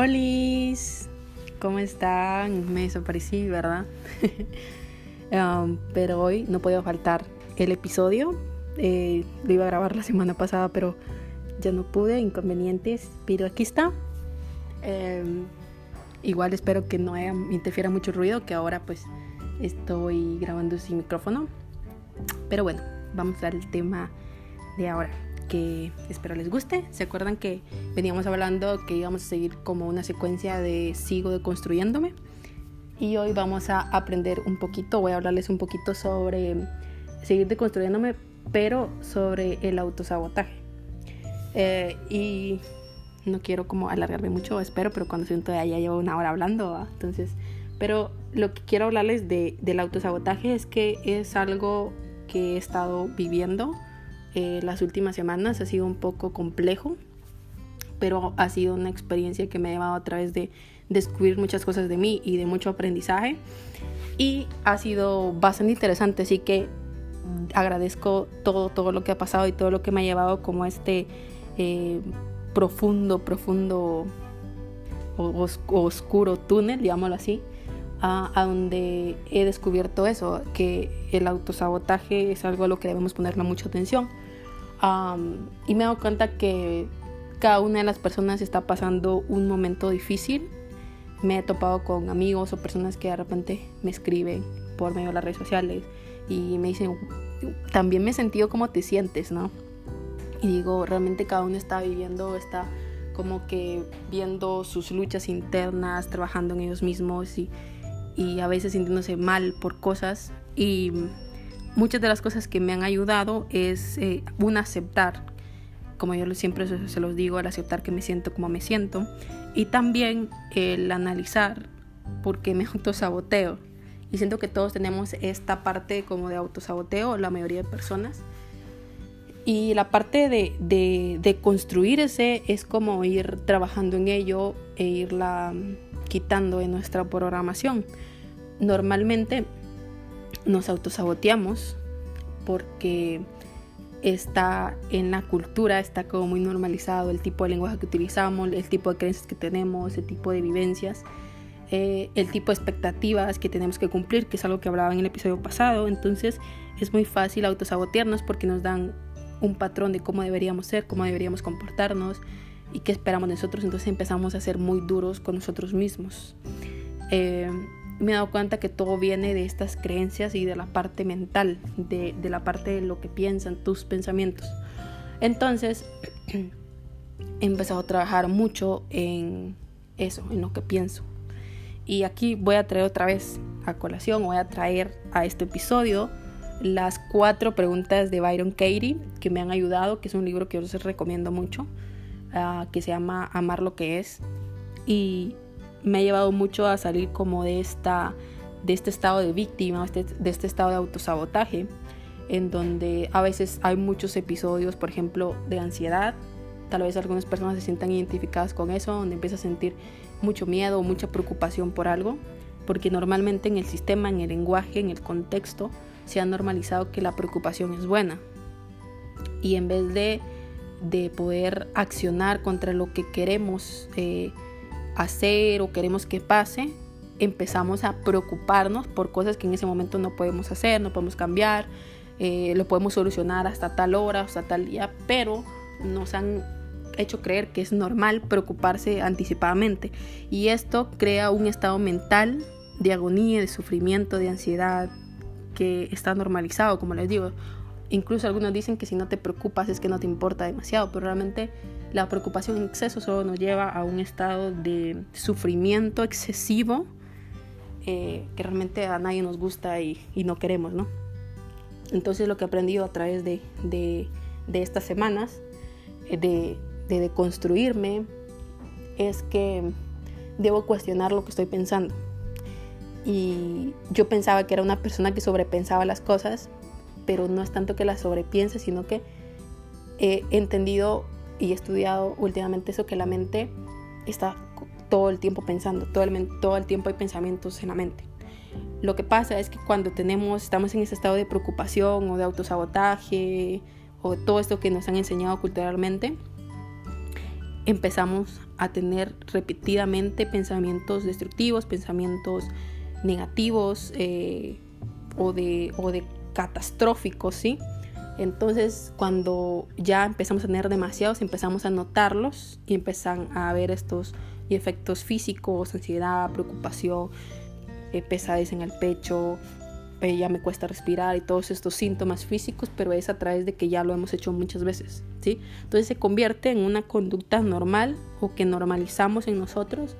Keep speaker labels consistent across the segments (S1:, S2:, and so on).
S1: Hola, ¿cómo están? Me desaparecí, ¿verdad? Um, pero hoy no podía faltar el episodio. Eh, lo iba a grabar la semana pasada, pero ya no pude, inconvenientes. Pero aquí está. Em, igual espero que no interfiera mucho ruido, que ahora pues estoy grabando sin micrófono. Pero bueno, vamos al tema de ahora que espero les guste. ¿Se acuerdan que veníamos hablando que íbamos a seguir como una secuencia de sigo deconstruyéndome? Y hoy vamos a aprender un poquito, voy a hablarles un poquito sobre seguir deconstruyéndome, pero sobre el autosabotaje. Eh, y no quiero como alargarme mucho, espero, pero cuando siento ya llevo una hora hablando, entonces, pero lo que quiero hablarles de, del autosabotaje es que es algo que he estado viviendo eh, las últimas semanas ha sido un poco complejo, pero ha sido una experiencia que me ha llevado a través de descubrir muchas cosas de mí y de mucho aprendizaje. Y ha sido bastante interesante, así que agradezco todo, todo lo que ha pasado y todo lo que me ha llevado como este eh, profundo, profundo, oscuro túnel, digámoslo así, a, a, donde he descubierto eso, que el autosabotaje es algo a lo que debemos ponerle mucha atención. y me he dado cuenta que cada una de las personas está pasando un momento difícil. Me he topado con amigos o personas que de repente me escriben por medio de las redes sociales y me dicen, también me he sentido como te sientes, ¿no? Y digo, realmente cada uno está viviendo, está como que viendo sus luchas internas, trabajando en ellos mismos y, y a veces sintiéndose mal por cosas y muchas de las cosas que me han ayudado es eh, aceptar, como yo siempre se, los digo, el aceptar que me siento como me siento y también el analizar por qué me autosaboteo. Y siento que todos tenemos esta parte como de autosaboteo, la mayoría de personas. Y la parte de, de, de construir ese es como ir trabajando en ello e irla quitando de nuestra programación normalmente nos autosaboteamos porque está en la cultura, está como muy normalizado el tipo de lenguaje que utilizamos, el tipo de creencias que tenemos, el tipo de vivencias, eh, el tipo de expectativas que tenemos que cumplir, que es algo que hablaba en el episodio pasado. Entonces es muy fácil autosabotearnos porque nos dan un patrón de cómo deberíamos ser, cómo deberíamos comportarnos y qué esperamos de nosotros. Entonces empezamos a ser muy duros con nosotros mismos. Eh, me he dado cuenta que todo viene de estas creencias y de la parte mental, de, la parte de lo que piensan tus pensamientos. Entonces, he empezado a trabajar mucho en eso, en lo que pienso. Y aquí voy a traer otra vez a colación, voy a traer a este episodio las cuatro preguntas de Byron Katie que me han ayudado, que es un libro que yo les recomiendo mucho, ah, que se llama Amar lo que es. Y me ha llevado mucho a salir como de, esta, de este estado de víctima, este, de este estado de autosabotaje, en donde a veces hay muchos episodios, por ejemplo, de ansiedad. Tal vez algunas personas se sientan identificadas con eso, donde empieza a sentir mucho miedo mucha preocupación por algo, porque normalmente en el sistema, en el lenguaje, en el contexto, se ha normalizado que la preocupación es buena. Y en vez de, de poder accionar contra lo que queremos, eh, hacer o queremos que pase, empezamos a preocuparnos por cosas que en ese momento no podemos hacer, no podemos cambiar, eh, lo podemos solucionar hasta tal hora, hasta tal día, pero nos han hecho creer que es normal preocuparse anticipadamente y esto crea un estado mental de agonía, de sufrimiento, de ansiedad que está normalizado, como les digo. Incluso algunos dicen que si no te preocupas es que no te importa demasiado, pero realmente la preocupación en exceso solo nos lleva a un estado de sufrimiento excesivo eh, que realmente a nadie nos gusta y, no queremos, ¿no? Entonces lo que he aprendido a través de, estas semanas, eh, de, de deconstruirme, es que debo cuestionar lo que estoy pensando. Y yo pensaba que era una persona que sobrepensaba las cosas, pero no es tanto que las sobrepiense, sino que he entendido y he estudiado últimamente eso, que la mente está todo el tiempo pensando, todo el, todo el tiempo hay pensamientos en la mente. Lo que pasa es que cuando tenemos, estamos en ese estado de preocupación o de autosabotaje o todo esto que nos han enseñado culturalmente, empezamos a tener repetidamente pensamientos destructivos, pensamientos negativos eh, o, de, o de catastróficos, ¿sí? Entonces, cuando ya empezamos a tener demasiados, empezamos a notarlos y empiezan a ver estos efectos físicos, ansiedad, preocupación, eh, pesadez en el pecho, eh, ya me cuesta respirar y todos estos síntomas físicos, pero es a través de que ya lo hemos hecho muchas veces, ¿sí? Entonces se convierte en una conducta normal o que normalizamos en nosotros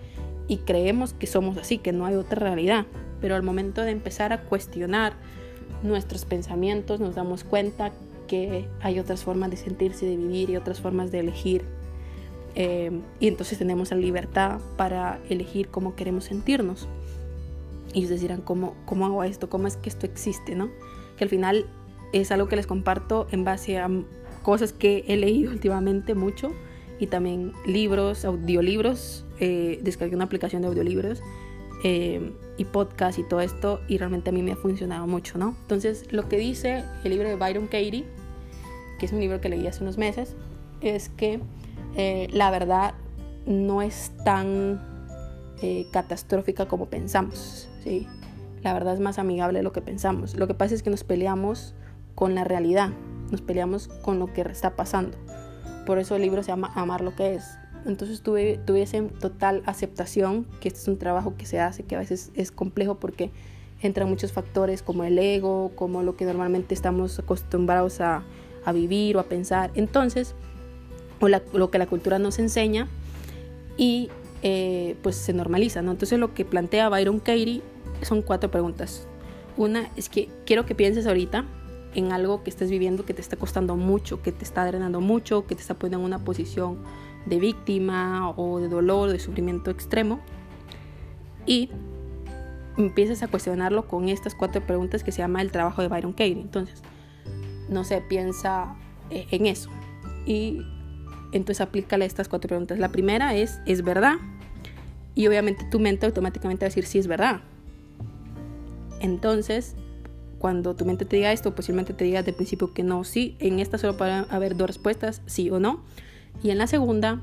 S1: y creemos que somos así, que no hay otra realidad, pero al momento de empezar a cuestionar nuestros pensamientos nos damos cuenta que hay otras formas de sentirse, de vivir y otras formas de elegir. Eh, y entonces tenemos la libertad para elegir cómo queremos sentirnos. Y ustedes dirán, ¿cómo, ¿cómo hago esto? ¿Cómo es que esto existe? ¿no? Que al final es algo que les comparto en base a cosas que he leído últimamente mucho y también libros, audiolibros. Eh, descargué una aplicación de audiolibros eh, y podcast y todo esto y realmente a mí me ha funcionado mucho, ¿no? Entonces, lo que dice el libro de Byron Katie que es un libro que leí hace unos meses, es que eh, la verdad no es tan eh, catastrófica como pensamos. ¿sí? La verdad es más amigable de lo que pensamos. Lo que pasa es que nos peleamos con la realidad, nos peleamos con lo que está pasando. Por eso el libro se llama Amar lo que es. Entonces tuve, tuviese total aceptación que este es un trabajo que se hace, que a veces es complejo porque entran muchos factores como el ego, como lo que normalmente estamos acostumbrados a, a vivir o a pensar. Entonces, o lo que la cultura nos enseña y eh, pues se normaliza, ¿no? Entonces lo que plantea Byron Katie son cuatro preguntas. Una es que quiero que pienses ahorita en algo que estés viviendo que te está costando mucho, que te está drenando mucho, que te está poniendo en una posición de víctima o de dolor, de sufrimiento extremo. Y empiezas a cuestionarlo con estas cuatro preguntas que se llama el trabajo de Byron Katie. Entonces, no se piensa eh, en eso. Y entonces aplícale estas cuatro preguntas. La primera es, ¿es verdad? Y obviamente tu mente automáticamente va a decir, sí, es verdad. Entonces, cuando tu mente te diga esto, posiblemente te diga de principio que no, sí. En esta solo puede haber dos respuestas, sí o no. Y en la segunda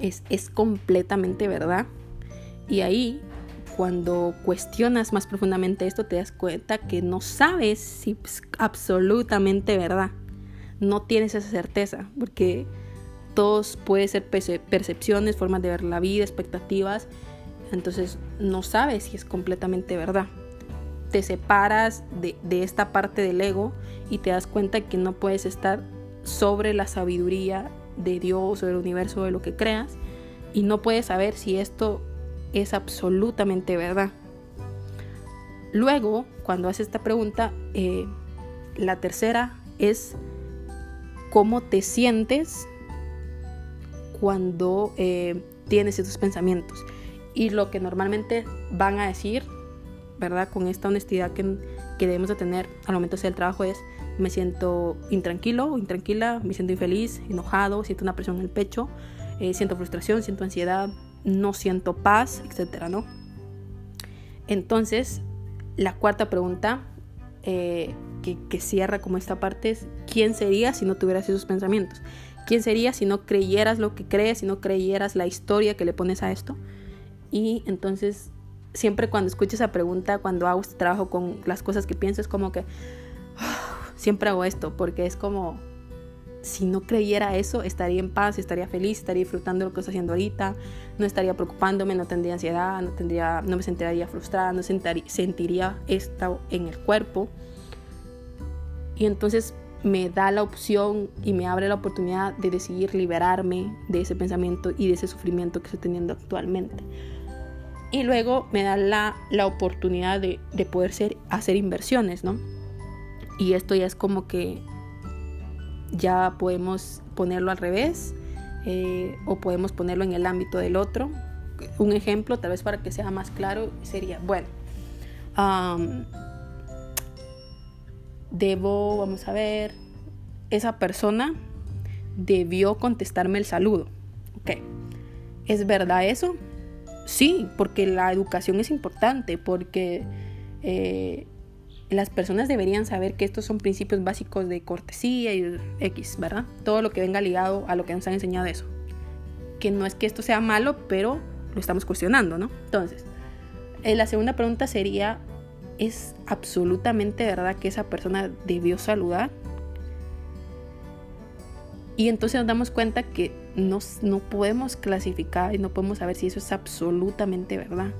S1: es, es completamente verdad. Y ahí cuando cuestionas más profundamente esto, te das cuenta que no sabes si es absolutamente verdad. No tienes esa certeza, porque todos pueden ser percepciones, formas de ver la vida, expectativas. Entonces no sabes si es completamente verdad. Te separas de, esta parte del ego y te das cuenta que no puedes estar sobre la sabiduría de Dios o del universo, de lo que creas, y no puedes saber si esto es absolutamente verdad. Luego, cuando haces esta pregunta, eh, la tercera es cómo te sientes cuando eh, tienes estos pensamientos. Y lo que normalmente van a decir, ¿verdad? Con esta honestidad que, debemos de tener al momento de hacer trabajo es, me siento intranquilo intranquila, me siento infeliz, enojado, siento una presión en el pecho, eh, siento frustración, siento ansiedad, no siento paz, etcétera, ¿no? Entonces, la cuarta pregunta eh, que, cierra como esta parte es, ¿quién sería si no tuvieras esos pensamientos? ¿Quién sería si no creyeras lo que crees, si no creyeras la historia que le pones a esto? Y entonces, siempre cuando escucho esa pregunta, cuando hago este trabajo con las cosas que pienso, es como que siempre hago esto, porque es como si no creyera eso, estaría en paz, estaría feliz, estaría disfrutando lo que estoy haciendo ahorita, no estaría preocupándome, no tendría ansiedad, no, tendría, no me sentiría frustrada, no sentiría esto en el cuerpo. Y entonces me da la opción y me abre la oportunidad de decidir liberarme de ese pensamiento y de ese sufrimiento que estoy teniendo actualmente. Y luego me da la, la oportunidad de, de poder ser, hacer inversiones, ¿no? Y esto ya es como que ya podemos ponerlo al revés eh, o podemos ponerlo en el ámbito del otro. Un ejemplo, tal vez para que sea más claro, sería, bueno, debo, vamos a ver, esa persona debió contestarme el saludo. Ok, ¿es verdad eso? Sí, porque la educación es importante, porque eh, las personas deberían saber que estos son principios básicos de cortesía y X, ¿verdad? Todo lo que venga ligado a lo que nos han enseñado eso. que no es que esto sea malo, pero lo estamos cuestionando, ¿no? Entonces, eh, la segunda pregunta sería, ¿es absolutamente verdad que esa persona debió saludar? Y entonces nos damos cuenta que no, no podemos clasificar y no podemos saber si eso es absolutamente verdad.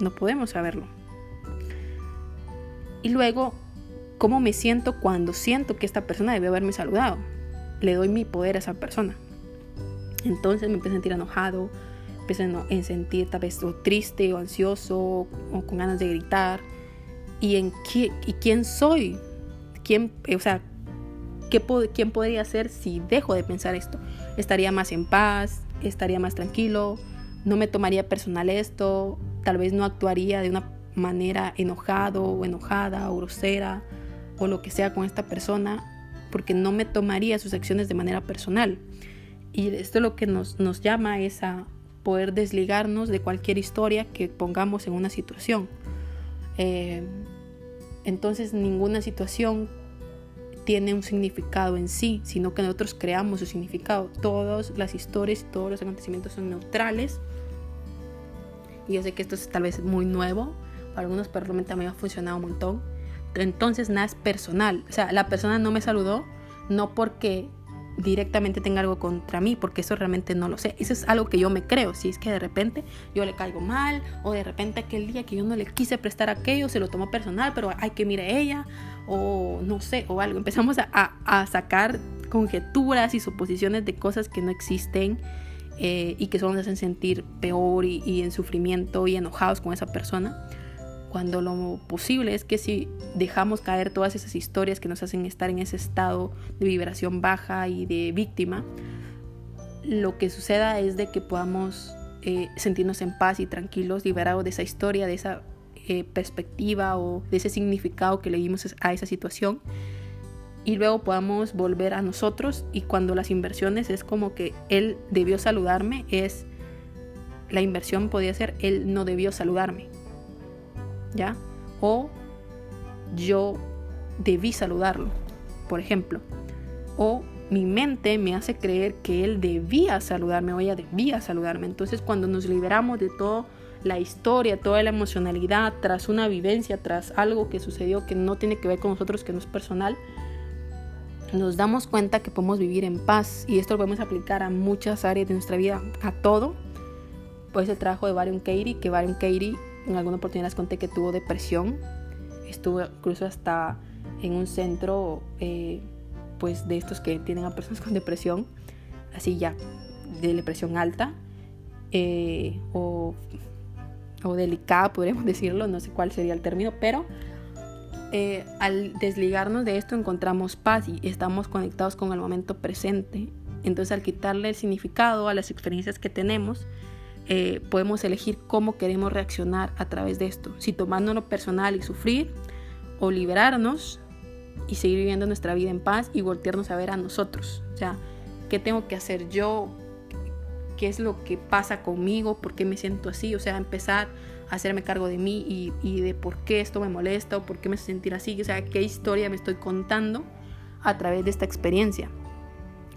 S1: No podemos saberlo. Y luego, ¿cómo me siento cuando siento que esta persona debe haberme saludado? Le doy mi poder a esa persona. Entonces me empiezo a sentir enojado, empiezo a sentir tal vez triste o ansioso o con ganas de gritar. ¿Y, en qué, y quién soy? ¿Quién, o sea, ¿quién podría ser si dejo de pensar esto? Estaría más en paz, estaría más tranquilo, no me tomaría personal esto, tal vez no actuaría de una manera enojado o enojada o grosera o lo que sea con esta persona porque no me tomaría sus acciones de manera personal. Y esto lo que nos, nos llama es a poder desligarnos de cualquier historia que pongamos en una situación. Eh, entonces ninguna situación tiene un significado en sí, sino que nosotros creamos su significado. Todas las historias todos los acontecimientos son neutrales. Y yo sé que esto es tal vez muy nuevo, para algunos a mí me ha funcionado un montón. Entonces nada es personal. O sea, la persona no me saludó no porque directamente tenga algo contra mí, porque eso realmente no lo sé. Eso es algo que yo me creo. Si es que de repente yo le caigo mal, o de repente aquel día que yo no le quise prestar aquello, se lo tomó personal, pero hay que mire ella, o no sé, o algo. Empezamos a, a, sacar conjeturas y suposiciones de cosas que no existen. Eh, y que solo nos hacen sentir peor y, y en sufrimiento y enojados con esa persona cuando lo posible es que si dejamos caer todas esas historias que nos hacen estar en ese estado de vibración baja y de víctima, lo que suceda es de que podamos eh, sentirnos en paz y tranquilos, liberados de esa historia, de esa eh, perspectiva o de ese significado que le dimos a esa situación. Y luego podamos volver a nosotros y cuando las inversiones es como que él debió saludarme, es la inversión podría ser él no debió saludarme O yo debí saludarlo, por ejemplo. O mi mente me hace creer que él debía saludarme o ella debía saludarme. Entonces cuando nos liberamos de toda la historia, toda la emocionalidad, tras una vivencia, tras algo que sucedió que no tiene que ver con nosotros, que no es personal, nos damos cuenta que podemos vivir en paz y esto lo podemos aplicar a muchas áreas de nuestra vida, a todo. Pues el trabajo de Baron Katie, que Baron Katie en alguna oportunidad les conté que tuvo depresión. Estuvo incluso hasta en un centro eh, pues de estos que tienen a personas con depresión, así ya, de depresión alta eh, o, o, delicada, podríamos decirlo, no sé cuál sería el término, pero eh, al desligarnos de esto encontramos paz y estamos conectados con el momento presente. Entonces al quitarle el significado a las experiencias que tenemos, eh, podemos elegir cómo queremos reaccionar a través de esto. Si tomándolo personal y sufrir, o liberarnos y seguir viviendo nuestra vida en paz y voltearnos a ver a nosotros. O sea, ¿qué tengo que hacer yo? ¿Qué es lo que pasa conmigo? ¿Por qué me siento así? O sea, empezar a hacerme cargo de mí y, y de por qué esto me molesta o por qué me hace sentir así. O sea, qué historia me estoy contando a través de esta experiencia.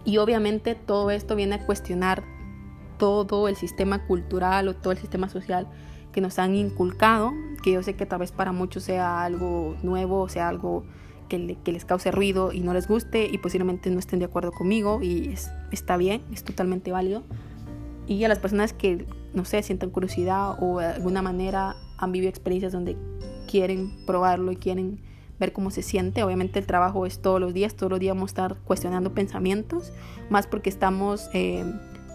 S1: Y obviamente todo esto viene a cuestionar todo el sistema cultural o todo el sistema social que nos han inculcado, que yo sé que tal vez para muchos sea algo nuevo, sea algo que, les cause ruido y no les guste y posiblemente no estén de acuerdo conmigo y es, está bien, es totalmente válido. Y a las personas que, no sé, sientan curiosidad o de alguna manera han vivido experiencias donde quieren probarlo y quieren ver cómo se siente. Obviamente el trabajo es todos los días, todos los días vamos a estar cuestionando pensamientos, más porque estamos... Eh,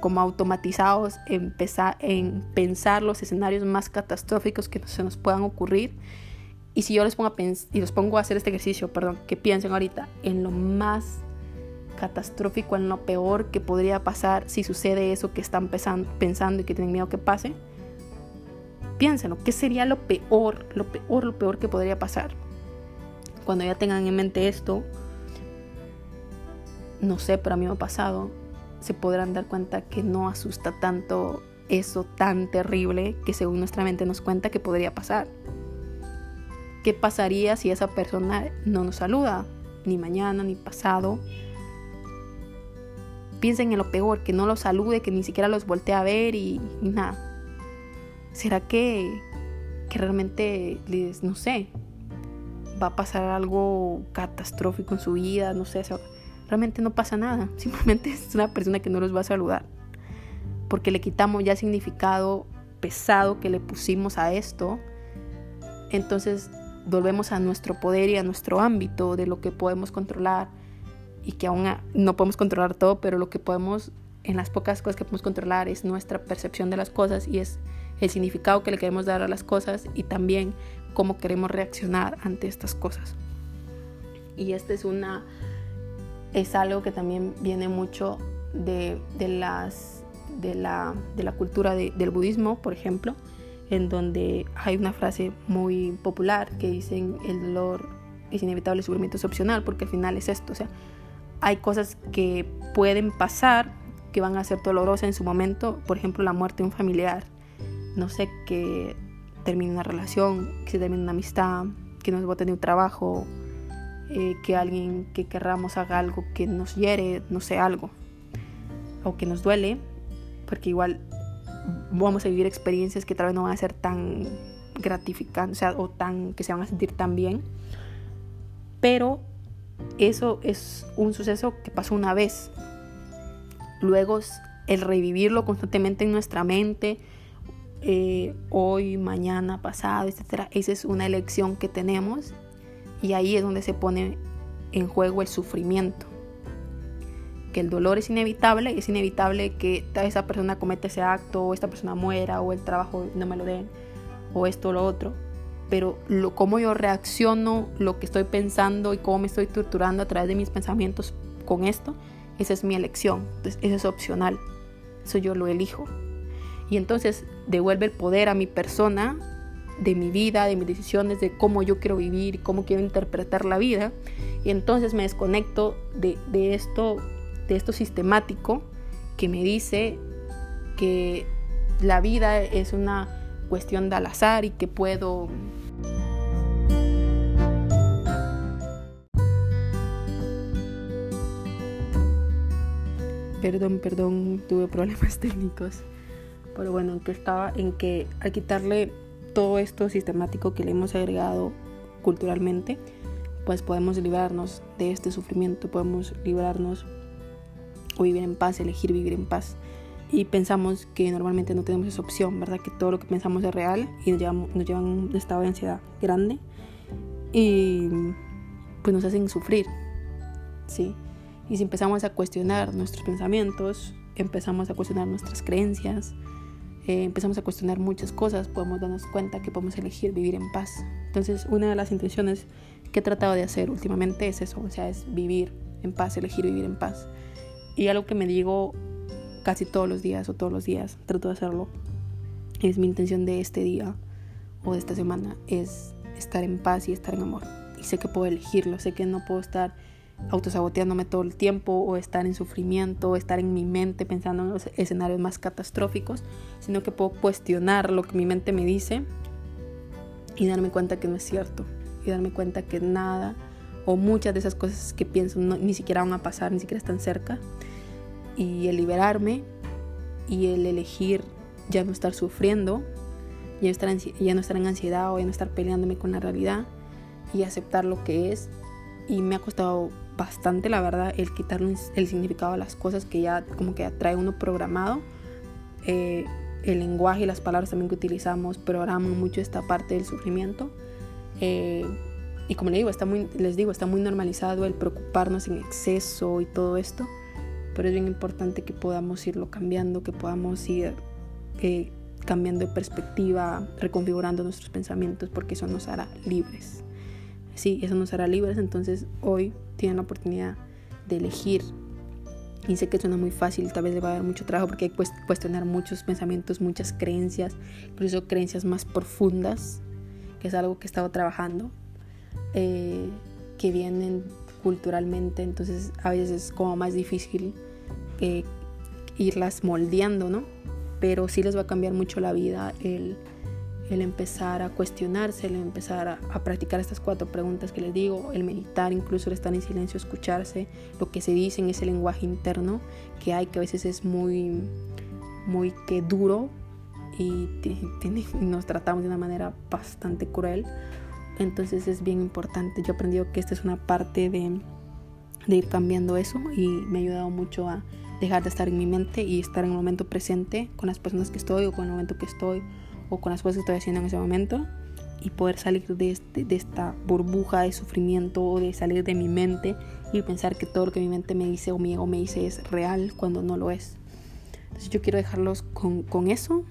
S1: como automatizados en, en pensar los escenarios más catastróficos que se nos puedan ocurrir. Y si yo les pongo a, y los pongo a hacer este ejercicio, perdón, que piensen ahorita en lo más catastrófico, en lo peor que podría pasar si sucede eso que están pensando y que tienen miedo que pase, piénsenlo, ¿qué sería lo peor, lo peor, lo peor que podría pasar? Cuando ya tengan en mente esto, no sé, pero a mí me ha pasado, se podrán dar cuenta que no asusta tanto eso tan terrible que según nuestra mente nos cuenta que podría pasar. ¿Qué pasaría si esa persona no nos saluda? Ni mañana, ni pasado. piensen en lo peor, que no los salude, que ni siquiera los voltee a ver y, nada. ¿Será que, que realmente les, no sé, va a pasar algo catastrófico en su vida? No sé, realmente no pasa nada. Simplemente es una persona que no los va a saludar. Porque le quitamos ya significado pesado que le pusimos a esto. Entonces volvemos a nuestro poder y a nuestro ámbito de lo que podemos controlar y que aún no podemos controlar todo, pero lo que podemos, en las pocas cosas que podemos controlar es nuestra percepción de las cosas y es el significado que le queremos dar a las cosas y también cómo queremos reaccionar ante estas cosas. Y este es una es algo que también viene mucho de, de las de la, de la cultura del budismo, por ejemplo, en donde hay una frase muy popular que dicen el dolor es inevitable, el sufrimiento es opcional, porque al final es esto, o sea, hay cosas que pueden pasar que van a ser dolorosas en su momento, por ejemplo, la muerte de un familiar, no sé, que termine una relación, que se termine una amistad, que nos boten de un trabajo, eh, que alguien que querramos haga algo que nos hiere, no sé, algo, o que nos duele, porque igual vamos a vivir experiencias que tal vez no van a ser tan gratificantes, o, sea, o tan, que se van a sentir tan bien, pero eso es un suceso que pasó una vez. Luego el revivirlo constantemente en nuestra mente, eh, hoy, mañana, pasado, etc. Esa es una elección que tenemos y ahí es donde se pone en juego el sufrimiento. Que el dolor es inevitable, es inevitable que esa persona cometa ese acto, o esta persona muera, o el trabajo no me lo den, o esto o lo otro pero lo, cómo yo reacciono, lo que estoy pensando y cómo me estoy torturando a través de mis pensamientos con esto, esa es mi elección. Entonces, eso es opcional. Eso yo lo elijo. Y entonces devuelve el poder a mi persona, de mi vida, de mis decisiones, de cómo yo quiero vivir, cómo quiero interpretar la vida. Y entonces me desconecto de, de esto, de esto sistemático que me dice que la vida es una cuestión de al azar y que puedo Perdón, perdón, tuve problemas técnicos. Pero bueno, en que estaba en que al quitarle todo esto sistemático que le hemos agregado culturalmente, pues podemos librarnos de este sufrimiento, podemos librarnos o vivir en paz, elegir vivir en paz. Y pensamos que normalmente no tenemos esa opción, ¿verdad? Que todo lo que pensamos es real y nos, nos llevan a un estado de ansiedad grande y pues nos hacen sufrir, ¿sí? Y si empezamos a cuestionar nuestros pensamientos, empezamos a cuestionar nuestras creencias, eh, empezamos a cuestionar muchas cosas, podemos darnos cuenta que podemos elegir vivir en paz. Entonces, una de las intenciones que he tratado de hacer últimamente es eso, o sea, es vivir en paz, elegir vivir en paz. Y algo que me digo casi todos los días o todos los días, trato de hacerlo, es mi intención de este día o de esta semana, es estar en paz y estar en amor. Y sé que puedo elegirlo, sé que no puedo estar autosaboteándome todo el tiempo o estar en sufrimiento o estar en mi mente pensando en los escenarios más catastróficos, sino que puedo cuestionar lo que mi mente me dice y darme cuenta que no es cierto y darme cuenta que nada o muchas de esas cosas que pienso ni siquiera van a pasar, ni siquiera están cerca y el liberarme y el elegir ya no estar sufriendo, ya no estar, ya no estar en ansiedad o ya no estar peleándome con la realidad y aceptar lo que es y me ha costado bastante, la verdad, el quitarle el significado a las cosas que ya como que trae uno programado. Eh, el lenguaje y las palabras también que utilizamos programan mucho esta parte del sufrimiento. Eh, y como les digo, está muy, les digo, está muy normalizado el preocuparnos en exceso y todo esto. Pero es bien importante que podamos irlo cambiando, que podamos ir eh, cambiando de perspectiva, reconfigurando nuestros pensamientos, porque eso nos hará libres. Sí, eso nos hará libres. Entonces hoy tienen la oportunidad de elegir. Y sé que suena muy fácil, tal vez le va a dar mucho trabajo porque hay que cuestionar muchos pensamientos, muchas creencias, incluso creencias más profundas, que es algo que he estado trabajando, eh, que vienen culturalmente, entonces a veces es como más difícil eh, irlas moldeando, ¿no? Pero sí les va a cambiar mucho la vida el, el empezar a cuestionarse, el empezar a, practicar estas cuatro preguntas que les digo, el meditar, incluso el estar en silencio, escucharse, lo que se dice en ese lenguaje interno que hay, que a veces es muy, muy que duro y, nos tratamos de una manera bastante cruel. Entonces es bien importante. Yo he aprendido que esta es una parte de, de ir cambiando eso y me ha ayudado mucho a dejar de estar en mi mente y estar en el momento presente con las personas que estoy o con el momento que estoy o con las cosas que estoy haciendo en ese momento y poder salir de, este, de esta burbuja de sufrimiento o de salir de mi mente y pensar que todo lo que mi mente me dice o mi ego me dice es real cuando no lo es. Entonces yo quiero dejarlos con, con eso,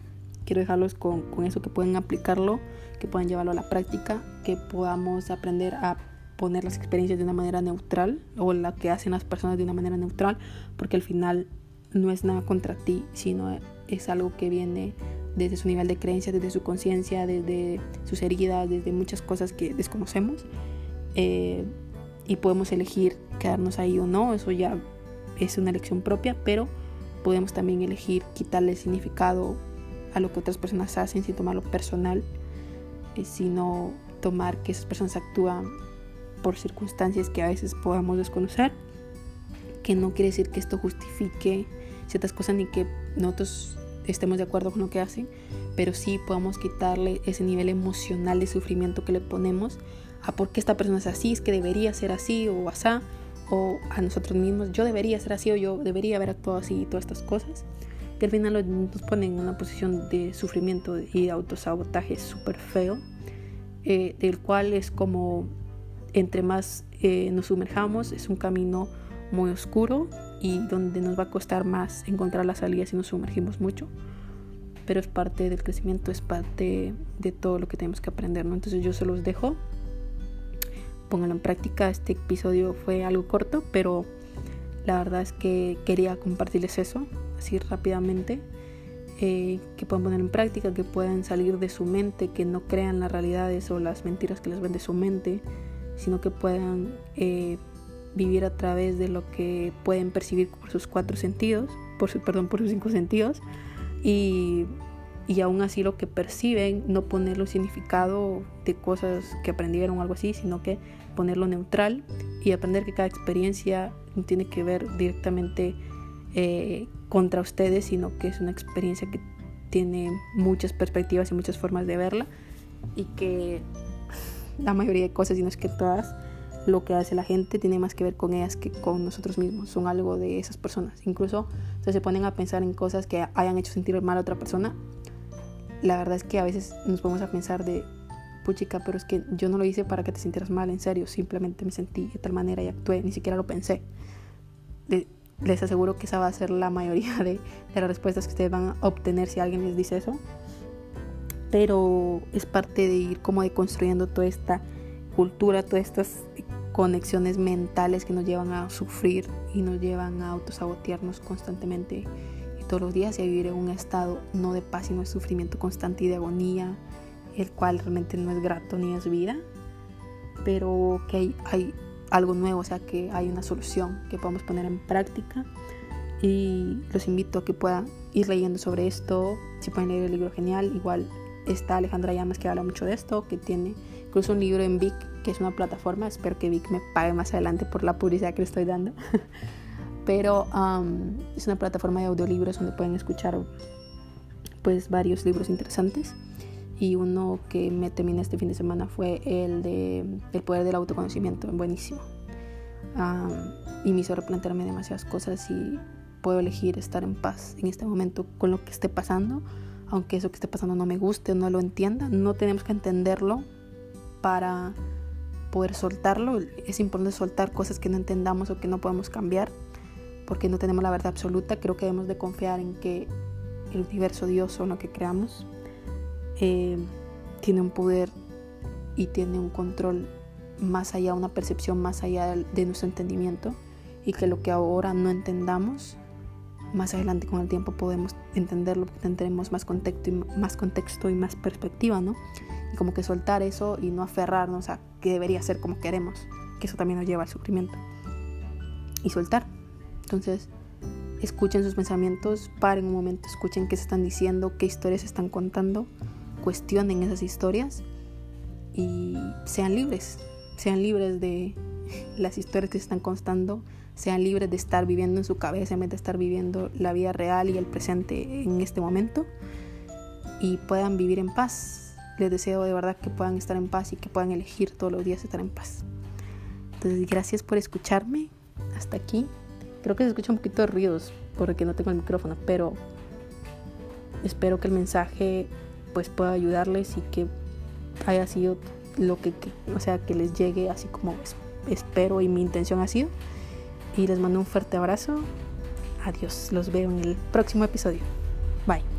S1: quiero dejarlos con, con eso que pueden aplicarlo, que puedan llevarlo a la práctica, que podamos aprender a poner las experiencias de una manera neutral o la que hacen las personas de una manera neutral, porque al final no es nada contra ti, sino es algo que viene desde su nivel de creencia, desde su conciencia, desde sus heridas, desde muchas cosas que desconocemos. Eh, y podemos elegir quedarnos ahí o no, eso ya es una elección propia, pero podemos también elegir quitarle significado a lo que otras personas hacen sin tomarlo personal, eh, sino tomar que esas personas actúan por circunstancias que a veces podamos desconocer, que no quiere decir que esto justifique ciertas cosas ni que nosotros estemos de acuerdo con lo que hacen, pero sí podemos quitarle ese nivel emocional de sufrimiento que le ponemos a por qué esta persona es así, es que debería ser así o asá, o a nosotros mismos, yo debería ser así o yo debería haber actuado así y todas estas cosas, que al final nos ponen en una posición de sufrimiento y de autosabotaje súper feo, eh, del cual es como entre más eh, nos sumerjamos, es un camino muy oscuro y donde nos va a costar más encontrar la salida si nos sumergimos mucho. Pero es parte del crecimiento, es parte de todo lo que tenemos que aprender, ¿no? Entonces yo se los dejo. Pónganlo en práctica. Este episodio fue algo corto, pero la verdad es que quería compartirles eso, así rápidamente. Eh, que puedan poner en práctica, que puedan salir de su mente, que no crean las realidades o las mentiras que les ven de su mente, sino que puedan eh, vivir a través de lo que pueden percibir por sus cuatro sentidos, por su, perdón, por sus cinco sentidos, y, y aún así lo que perciben, no ponerlo significado de cosas que aprendieron o algo así, sino que ponerlo neutral y aprender que cada experiencia no tiene que ver directamente eh, contra ustedes, sino que es una experiencia que tiene muchas perspectivas y muchas formas de verla y que la mayoría de cosas, y no es que todas, lo que hace la gente tiene más que ver con ellas que con nosotros mismos, son algo de esas personas. Incluso si se ponen a pensar en cosas que hayan hecho sentir mal a otra persona, la verdad es que a veces nos ponemos a pensar de, puchica, pero es que yo no lo hice para que te sintieras mal, en serio, simplemente me sentí de tal manera y actué, ni siquiera lo pensé. les aseguro que esa va a ser la mayoría de, de las respuestas que ustedes van a obtener si alguien les dice eso pero es parte de ir como deconstruyendo toda esta cultura, todas estas conexiones mentales que nos llevan a sufrir y nos llevan a autosabotearnos constantemente y todos los días y a vivir en un estado no de paz sino de sufrimiento constante y de agonía, el cual realmente no es grato ni es vida, pero que hay, hay algo nuevo, o sea que hay una solución que podemos poner en práctica. Y los invito a que puedan ir leyendo sobre esto, si pueden leer el libro genial, igual está Alejandra Llamas que habla mucho de esto, que tiene incluso un libro en Vic, que es una plataforma, espero que Vic me pague más adelante por la publicidad que le estoy dando, pero es una plataforma de audiolibros donde pueden escuchar pues varios libros interesantes y uno que me terminé este fin de semana fue el de El poder del autoconocimiento, buenísimo. y me hizo replantearme demasiadas cosas y puedo elegir estar en paz en este momento con lo que esté pasando aunque eso que esté pasando no me guste o no lo entienda, no tenemos que entenderlo para poder soltarlo. Es importante soltar cosas que no entendamos o que no podemos cambiar, porque no tenemos la verdad absoluta. Creo que debemos de confiar en que el universo, Dios o lo que creamos, eh, tiene un poder y tiene un control más allá, una percepción más allá de nuestro entendimiento y que lo que ahora no entendamos más adelante con el tiempo podemos entenderlo porque tendremos más contexto y más contexto y más perspectiva, ¿no? Y como que soltar eso y no aferrarnos a que debería ser como queremos, que eso también nos lleva al sufrimiento. Y soltar. Entonces, escuchen sus pensamientos, paren un momento, escuchen qué se están diciendo, qué historias se están contando, cuestionen esas historias y sean libres, sean libres de las historias que se están constando, sean libres de estar viviendo en su cabeza en vez de estar viviendo la vida real y el presente en este momento y puedan vivir en paz. Les deseo de verdad que puedan estar en paz y que puedan elegir todos los días estar en paz. Entonces, gracias por escucharme hasta aquí. Creo que se escucha un poquito de ruidos porque no tengo el micrófono, pero espero que el mensaje pues pueda ayudarles y que haya sido lo que, o sea, que les llegue así como espero y mi intención ha sido. Y les mando un fuerte abrazo. Adiós, los veo en el próximo episodio. Bye.